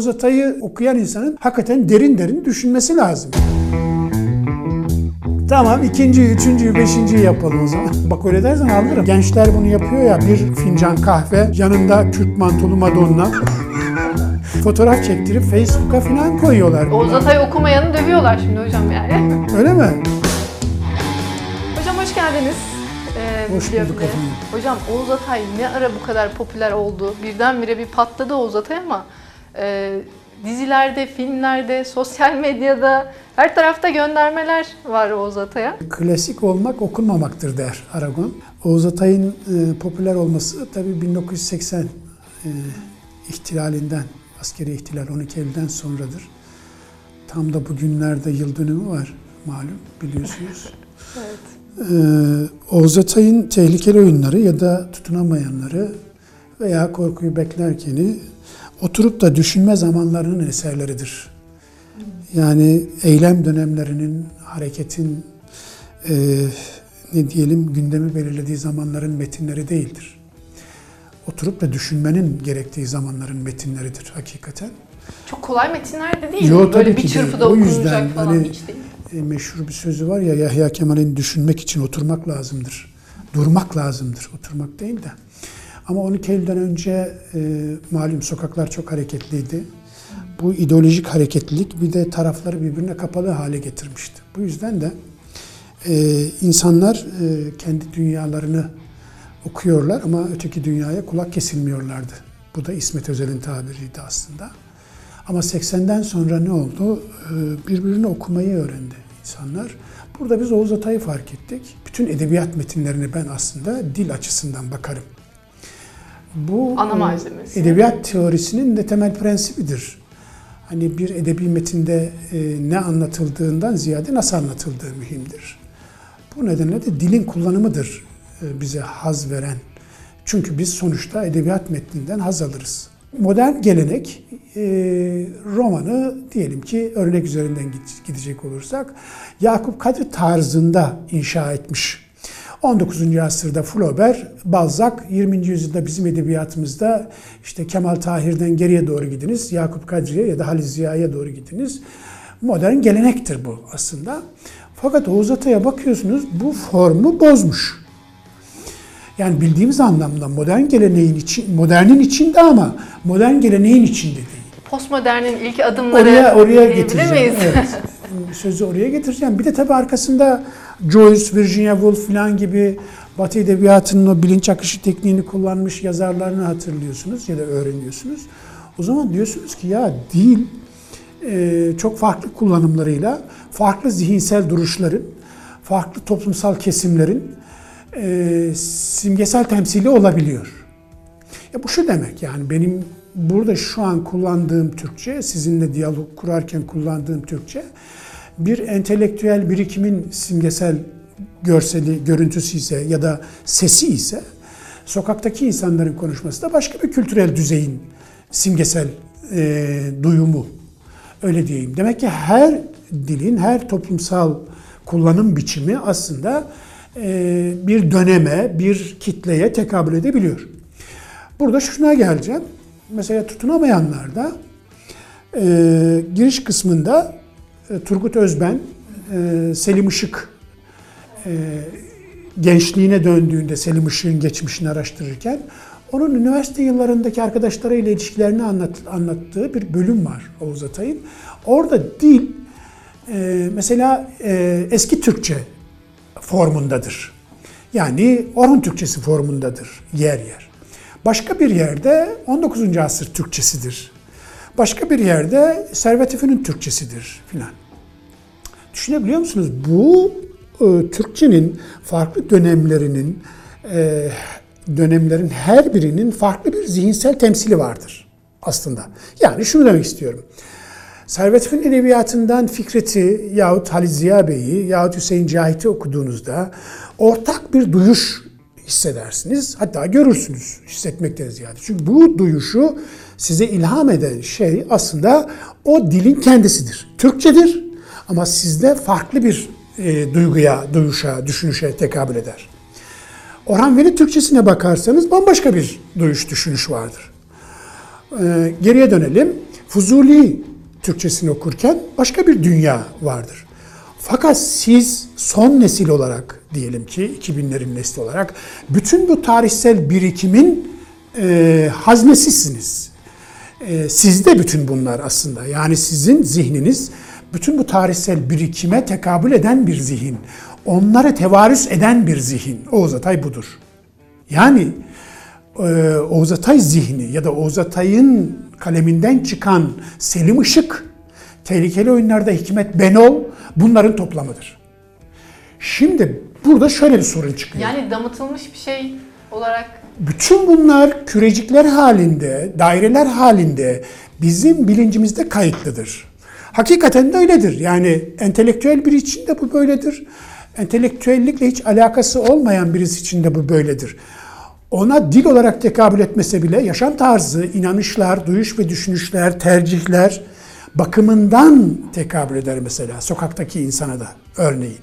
Oğuz Atay'ı okuyan insanın hakikaten derin derin düşünmesi lazım. Tamam ikinciyi, üçüncüyü, beşinciyi yapalım o zaman. Bak öyle dersen alırım. Gençler bunu yapıyor ya bir fincan kahve, yanında Türk mantolu Madonna. Fotoğraf çektirip Facebook'a falan koyuyorlar. Oğuz Atay okumayanı dövüyorlar şimdi hocam yani. Öyle mi? Hocam hoş geldiniz. Ee, Hoş bulduk efendim. Hocam Oğuz Atay ne ara bu kadar popüler oldu? Birdenbire bir patladı Oğuz Atay ama e, dizilerde, filmlerde, sosyal medyada her tarafta göndermeler var Oğuz Atay'a. Klasik olmak okunmamaktır der Aragon. Oğuz Atay'ın e, popüler olması tabii 1980 e, ihtilalinden, askeri ihtilal 12 Eylül'den sonradır. Tam da bugünlerde yıl dönümü var malum biliyorsunuz. Evet. Ee, Oğuz Atay'ın tehlikeli oyunları ya da tutunamayanları veya korkuyu beklerkeni oturup da düşünme zamanlarının eserleridir. Yani eylem dönemlerinin, hareketin e, ne diyelim gündemi belirlediği zamanların metinleri değildir. Oturup da düşünmenin gerektiği zamanların metinleridir hakikaten. Çok kolay metinler de değil. Yo, Böyle bir ki değil. çırpıda O okunacak yüzden falan hani- hiç değil. E, meşhur bir sözü var ya Yahya Kemal'in düşünmek için oturmak lazımdır. Durmak lazımdır, oturmak değil de. Ama 12 Eylül'den önce e, malum sokaklar çok hareketliydi. Bu ideolojik hareketlilik bir de tarafları birbirine kapalı hale getirmişti. Bu yüzden de e, insanlar e, kendi dünyalarını okuyorlar ama öteki dünyaya kulak kesilmiyorlardı. Bu da İsmet Özel'in tabiriydi aslında. Ama 80'den sonra ne oldu? Ee, Birbirini okumayı öğrendi insanlar. Burada biz Oğuz Atay'ı fark ettik. Bütün edebiyat metinlerine ben aslında dil açısından bakarım. Bu Ana e, malzemesi. edebiyat teorisinin de temel prensibidir. Hani bir edebi metinde e, ne anlatıldığından ziyade nasıl anlatıldığı mühimdir. Bu nedenle de dilin kullanımıdır e, bize haz veren. Çünkü biz sonuçta edebiyat metninden haz alırız. Modern gelenek e, romanı diyelim ki örnek üzerinden gid- gidecek olursak Yakup Kadri tarzında inşa etmiş. 19. asırda Flaubert, Balzac, 20. yüzyılda bizim edebiyatımızda işte Kemal Tahir'den geriye doğru gidiniz, Yakup Kadri'ye ya da Halis Ziya'ya doğru gidiniz. Modern gelenektir bu aslında. Fakat Oğuz Atay'a bakıyorsunuz bu formu bozmuş. Yani bildiğimiz anlamda modern geleneğin için, modernin içinde ama modern geleneğin içinde değil. Postmodernin ilk adımları Oraya oraya getireceğim. Evet. Sözü oraya getireceğim. Bir de tabii arkasında Joyce, Virginia Woolf falan gibi Batı edebiyatının o bilinç akışı tekniğini kullanmış yazarlarını hatırlıyorsunuz ya da öğreniyorsunuz. O zaman diyorsunuz ki ya dil e, çok farklı kullanımlarıyla farklı zihinsel duruşların, farklı toplumsal kesimlerin e, simgesel temsili olabiliyor. Ya bu şu demek yani benim burada şu an kullandığım Türkçe, sizinle diyalog kurarken kullandığım Türkçe bir entelektüel birikimin simgesel görseli, görüntüsü ise ya da sesi ise sokaktaki insanların konuşması da başka bir kültürel düzeyin simgesel e, duyumu. Öyle diyeyim. Demek ki her dilin, her toplumsal kullanım biçimi aslında e, bir döneme, bir kitleye tekabül edebiliyor. Burada şuna geleceğim. Mesela tutunamayanlarda e, giriş kısmında Turgut Özben, e, Selim Işık e, gençliğine döndüğünde Selim Işık'ın geçmişini araştırırken onun üniversite yıllarındaki arkadaşlarıyla ilişkilerini anlat, anlattığı bir bölüm var Oğuz Atay'ın. Orada dil e, mesela e, eski Türkçe formundadır. Yani Orhun Türkçesi formundadır yer yer. Başka bir yerde 19. asır Türkçesidir. Başka bir yerde Servet Efü'nün Türkçesidir filan. Düşünebiliyor musunuz? Bu e, Türkçenin farklı dönemlerinin e, dönemlerin her birinin farklı bir zihinsel temsili vardır aslında. Yani şunu demek istiyorum. Servet Fünun Edebiyatı'ndan Fikret'i yahut Halit Ziya Bey'i yahut Hüseyin Cahit'i okuduğunuzda ortak bir duyuş hissedersiniz. Hatta görürsünüz hissetmekten ziyade. Çünkü bu duyuşu size ilham eden şey aslında o dilin kendisidir. Türkçedir ama sizde farklı bir e, duyguya, duyuşa, düşünüşe tekabül eder. Orhan Veli Türkçesine bakarsanız bambaşka bir duyuş, düşünüş vardır. Ee, geriye dönelim. Fuzuli Türkçesini okurken başka bir dünya vardır. Fakat siz son nesil olarak diyelim ki 2000'lerin nesli olarak bütün bu tarihsel birikimin e, haznesisiniz. E, sizde bütün bunlar aslında. Yani sizin zihniniz bütün bu tarihsel birikime tekabül eden bir zihin. Onları tevarüs eden bir zihin. Oğuz Atay budur. Yani e, Oğuz Atay zihni ya da Oğuz Atay'ın kaleminden çıkan Selim Işık, Tehlikeli Oyunlarda Hikmet Benol bunların toplamıdır. Şimdi burada şöyle bir sorun çıkıyor. Yani damıtılmış bir şey olarak Bütün bunlar kürecikler halinde, daireler halinde bizim bilincimizde kayıtlıdır. Hakikaten de öyledir. Yani entelektüel biri için de bu böyledir. Entelektüellikle hiç alakası olmayan birisi için de bu böyledir. Ona dil olarak tekabül etmese bile yaşam tarzı, inanışlar, duyuş ve düşünüşler, tercihler bakımından tekabül eder mesela sokaktaki insana da örneğin.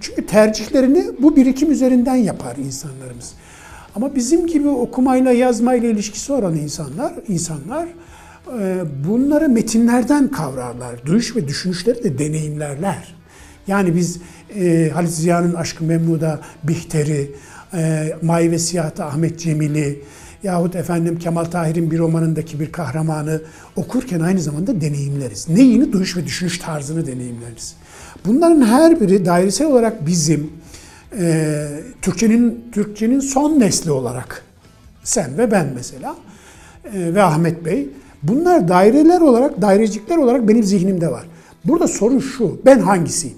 Çünkü tercihlerini bu birikim üzerinden yapar insanlarımız. Ama bizim gibi okumayla yazmayla ilişkisi olan insanlar, insanlar bunları metinlerden kavrarlar. Duyuş ve düşünüşleri de deneyimlerler. Yani biz e, Halit Ziya'nın Aşkı Memnu'da Bihter'i, e, Mavi ve Siyah'ta Ahmet Cemil'i yahut efendim Kemal Tahir'in bir romanındaki bir kahramanı okurken aynı zamanda deneyimleriz. Neyini? Duyuş ve düşünüş tarzını deneyimleriz. Bunların her biri dairesel olarak bizim e, Türkçenin Türkçenin son nesli olarak sen ve ben mesela e, ve Ahmet Bey bunlar daireler olarak dairecikler olarak benim zihnimde var. Burada sorun şu ben hangisiyim?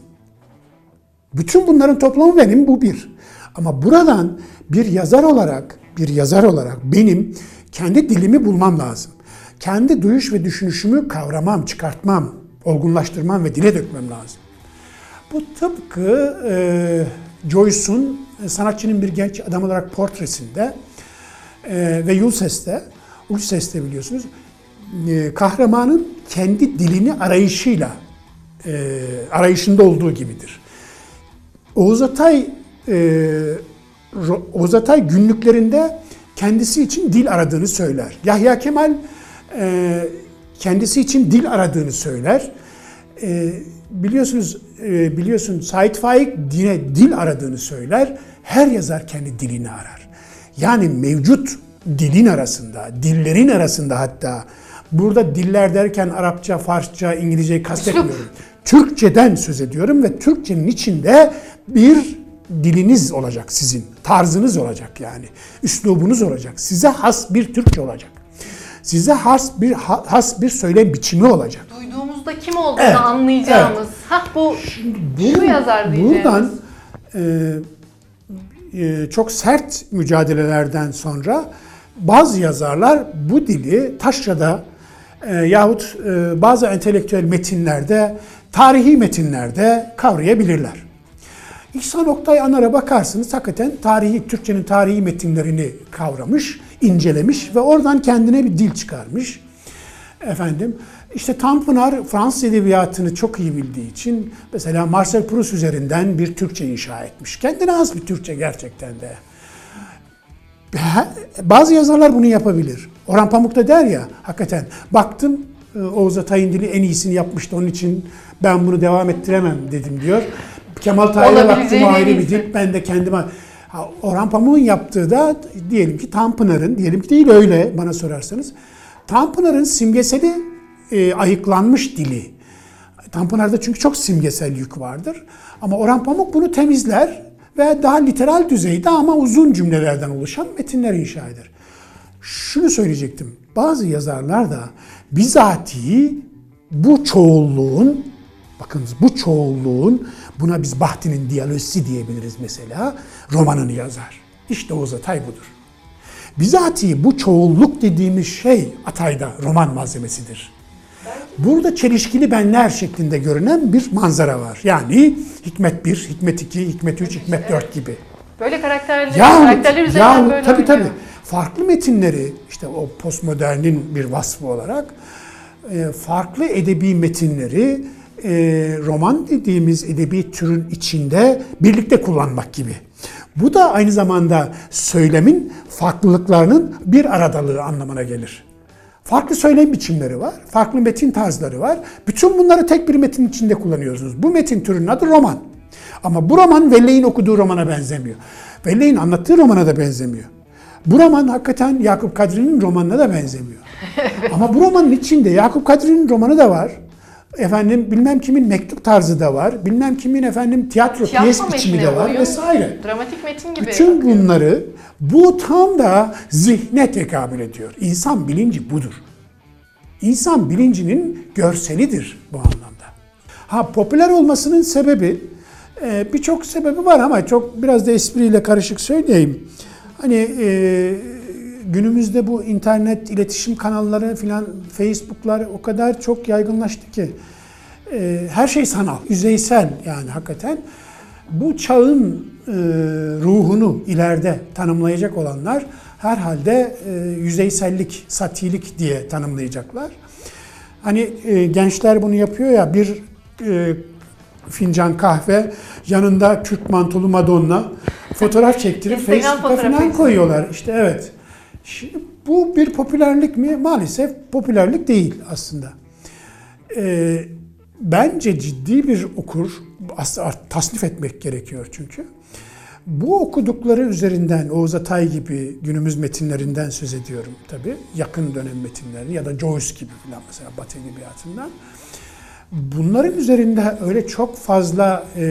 Bütün bunların toplamı benim bu bir. Ama buradan bir yazar olarak bir yazar olarak benim kendi dilimi bulmam lazım. Kendi duyuş ve düşünüşümü kavramam, çıkartmam, olgunlaştırmam ve dile dökmem lazım. Bu tıpkı e, Joyce'un e, sanatçının bir genç adam olarak portresinde e, ve Ulyses'te, Ulysses'te biliyorsunuz e, kahramanın kendi dilini arayışıyla e, arayışında olduğu gibidir. Oğuz Atay e, Oğuz Atay günlüklerinde kendisi için dil aradığını söyler. Yahya Kemal e, kendisi için dil aradığını söyler. Biliyorsunuz biliyorsun Sait Faik dine dil aradığını söyler. Her yazar kendi dilini arar. Yani mevcut dilin arasında, dillerin arasında hatta burada diller derken Arapça, Farsça, İngilizceyi kastetmiyorum. Türkçeden söz ediyorum ve Türkçenin içinde bir diliniz olacak sizin. Tarzınız olacak yani. Üslubunuz olacak. Size has bir Türkçe olacak. Size has bir has bir söylem biçimi olacak. duyduğumuzda kim olduğunu Evet, anlayacağımız. Hah bu şu yazar diyeceğimiz. Buradan e, e, çok sert mücadelelerden sonra bazı yazarlar bu dili taşrada e, yahut e, bazı entelektüel metinlerde, tarihi metinlerde kavrayabilirler. İhsan Oktay Anar'a bakarsınız hakikaten tarihi, Türkçenin tarihi metinlerini kavramış, incelemiş ve oradan kendine bir dil çıkarmış. Efendim, işte Tanpınar Fransız edebiyatını çok iyi bildiği için mesela Marcel Proust üzerinden bir Türkçe inşa etmiş. Kendine has bir Türkçe gerçekten de. Bazı yazarlar bunu yapabilir. Orhan Pamuk da der ya, hakikaten baktım e, Oğuz Atay'ın dili en iyisini yapmıştı onun için ben bunu devam ettiremem dedim diyor. Kemal Tahir'e baktım ayrı bir dil. Ben de kendime... Ha, Orhan Pamuk'un yaptığı da diyelim ki Tanpınar'ın, diyelim ki değil öyle bana sorarsanız. Tanpınar'ın simgeseli e, ayıklanmış dili. Tanpınar'da çünkü çok simgesel yük vardır. Ama Orhan Pamuk bunu temizler ve daha literal düzeyde ama uzun cümlelerden oluşan metinler inşa eder. Şunu söyleyecektim. Bazı yazarlar da bizatihi bu çoğulluğun, bakınız bu çoğulluğun, buna biz Bahti'nin diyalojisi diyebiliriz mesela, romanını yazar. İşte Oğuz Atay budur. Bizatihi bu çoğulluk dediğimiz şey Atay'da roman malzemesidir. Burada çelişkili benler şeklinde görünen bir manzara var. Yani Hikmet 1, Hikmet 2, Hikmet 3, Hikmet 4 gibi. Böyle karakterler, Yahut, karakterler üzerinden yahut böyle tabii tabii. Farklı metinleri işte o postmodernin bir vasfı olarak e, farklı edebi metinleri e, roman dediğimiz edebi türün içinde birlikte kullanmak gibi. Bu da aynı zamanda söylemin farklılıklarının bir aradalığı anlamına gelir. Farklı söylem biçimleri var, farklı metin tarzları var. Bütün bunları tek bir metin içinde kullanıyorsunuz. Bu metin türünün adı roman. Ama bu roman Velley'in okuduğu romana benzemiyor. Velley'in anlattığı romana da benzemiyor. Bu roman hakikaten Yakup Kadri'nin romanına da benzemiyor. Ama bu romanın içinde Yakup Kadri'nin romanı da var. Efendim bilmem kimin mektup tarzı da var. Bilmem kimin efendim tiyatro, Tiyatro piyes biçimi de var oyun, vesaire. Dramatik metin gibi. Bütün akıyor. bunları bu tam da zihne tekabül ediyor. İnsan bilinci budur. İnsan bilincinin görselidir bu anlamda. Ha popüler olmasının sebebi e, birçok sebebi var ama çok biraz da espriyle karışık söyleyeyim. Hani e, günümüzde bu internet iletişim kanalları filan Facebook'lar o kadar çok yaygınlaştı ki e, her şey sanal, yüzeysel yani hakikaten. Bu çağın e, ruhunu ileride tanımlayacak olanlar herhalde e, yüzeysellik, satilik diye tanımlayacaklar. Hani e, gençler bunu yapıyor ya bir e, fincan kahve yanında Türk mantolu Madonna fotoğraf çektirip Facebook'a falan koyuyorlar. İşte evet. Şimdi bu bir popülerlik mi? Maalesef popülerlik değil aslında. Ee, bence ciddi bir okur, aslında tasnif etmek gerekiyor çünkü. Bu okudukları üzerinden Oğuz Atay gibi günümüz metinlerinden söz ediyorum tabii. Yakın dönem metinleri ya da Joyce gibi falan mesela Batı Edebiyatı'ndan. Bunların üzerinde öyle çok fazla e,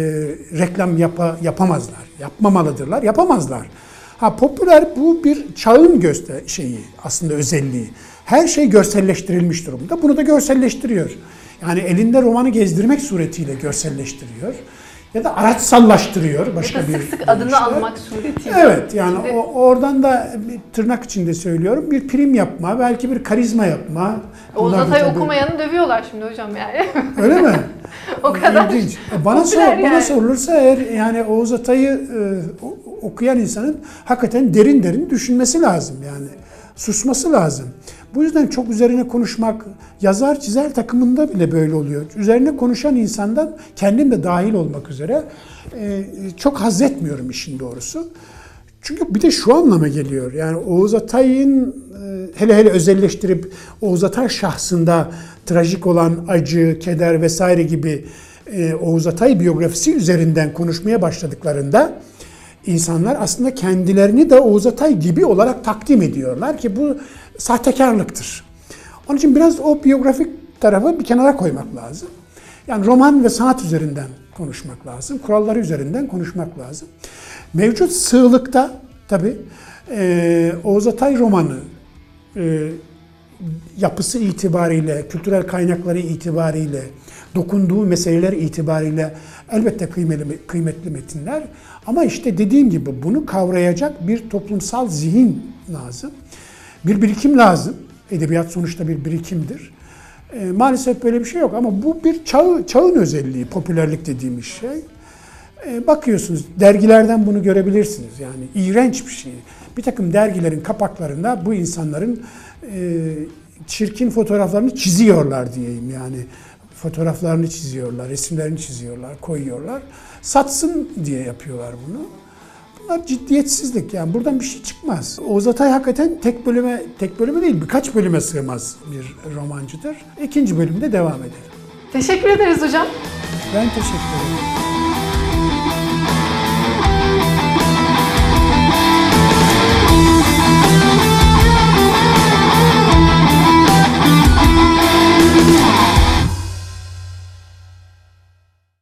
reklam yapa, yapamazlar. Yapmamalıdırlar, yapamazlar. Ha popüler bu bir çağın göster şeyi aslında özelliği. Her şey görselleştirilmiş durumda. Bunu da görselleştiriyor. Yani elinde romanı gezdirmek suretiyle görselleştiriyor. Ya da araçsallaştırıyor başka Ya da bir sık sık adını almak suretiyle. Evet yani Şimdi- o, oradan da tırnak içinde söylüyorum bir prim yapma, belki bir karizma yapma. Oğuz Atay tabii- okumayanı dövüyorlar şimdi hocam yani. Öyle mi? o kadar İlginç. Bana, sor, popüler bana yani. sorulursa eğer yani Oğuz Atay'ı e, okuyan insanın hakikaten derin derin düşünmesi lazım yani. Susması lazım. Bu yüzden çok üzerine konuşmak, yazar çizer takımında bile böyle oluyor. Üzerine konuşan insandan kendim de dahil olmak üzere e, çok haz etmiyorum işin doğrusu. Çünkü bir de şu anlama geliyor. Yani Oğuz Atay'ın e, hele hele özelleştirip Oğuz Atay şahsında trajik olan acı, keder vesaire gibi e, Oğuz Atay biyografisi üzerinden konuşmaya başladıklarında insanlar aslında kendilerini de Oğuz Atay gibi olarak takdim ediyorlar ki bu sahtekarlıktır. Onun için biraz o biyografik tarafı bir kenara koymak lazım. Yani roman ve sanat üzerinden konuşmak lazım. Kuralları üzerinden konuşmak lazım. Mevcut sığlıkta tabii e, Oğuz Atay romanı e, yapısı itibariyle, kültürel kaynakları itibariyle, dokunduğu meseleler itibariyle elbette kıymetli, kıymetli metinler. Ama işte dediğim gibi bunu kavrayacak bir toplumsal zihin lazım. Bir birikim lazım. Edebiyat sonuçta bir birikimdir. E, maalesef böyle bir şey yok ama bu bir çağ, çağın özelliği, popülerlik dediğimiz şey. E, bakıyorsunuz dergilerden bunu görebilirsiniz yani iğrenç bir şey. Bir takım dergilerin kapaklarında bu insanların e, çirkin fotoğraflarını çiziyorlar diyeyim yani. Fotoğraflarını çiziyorlar, resimlerini çiziyorlar, koyuyorlar. Satsın diye yapıyorlar bunu. Bunlar ciddiyetsizlik yani buradan bir şey çıkmaz. Oğuz Atay hakikaten tek bölüme, tek bölüme değil birkaç bölüme sığmaz bir romancıdır. İkinci bölümde devam edelim. Teşekkür ederiz hocam. Ben teşekkür ederim.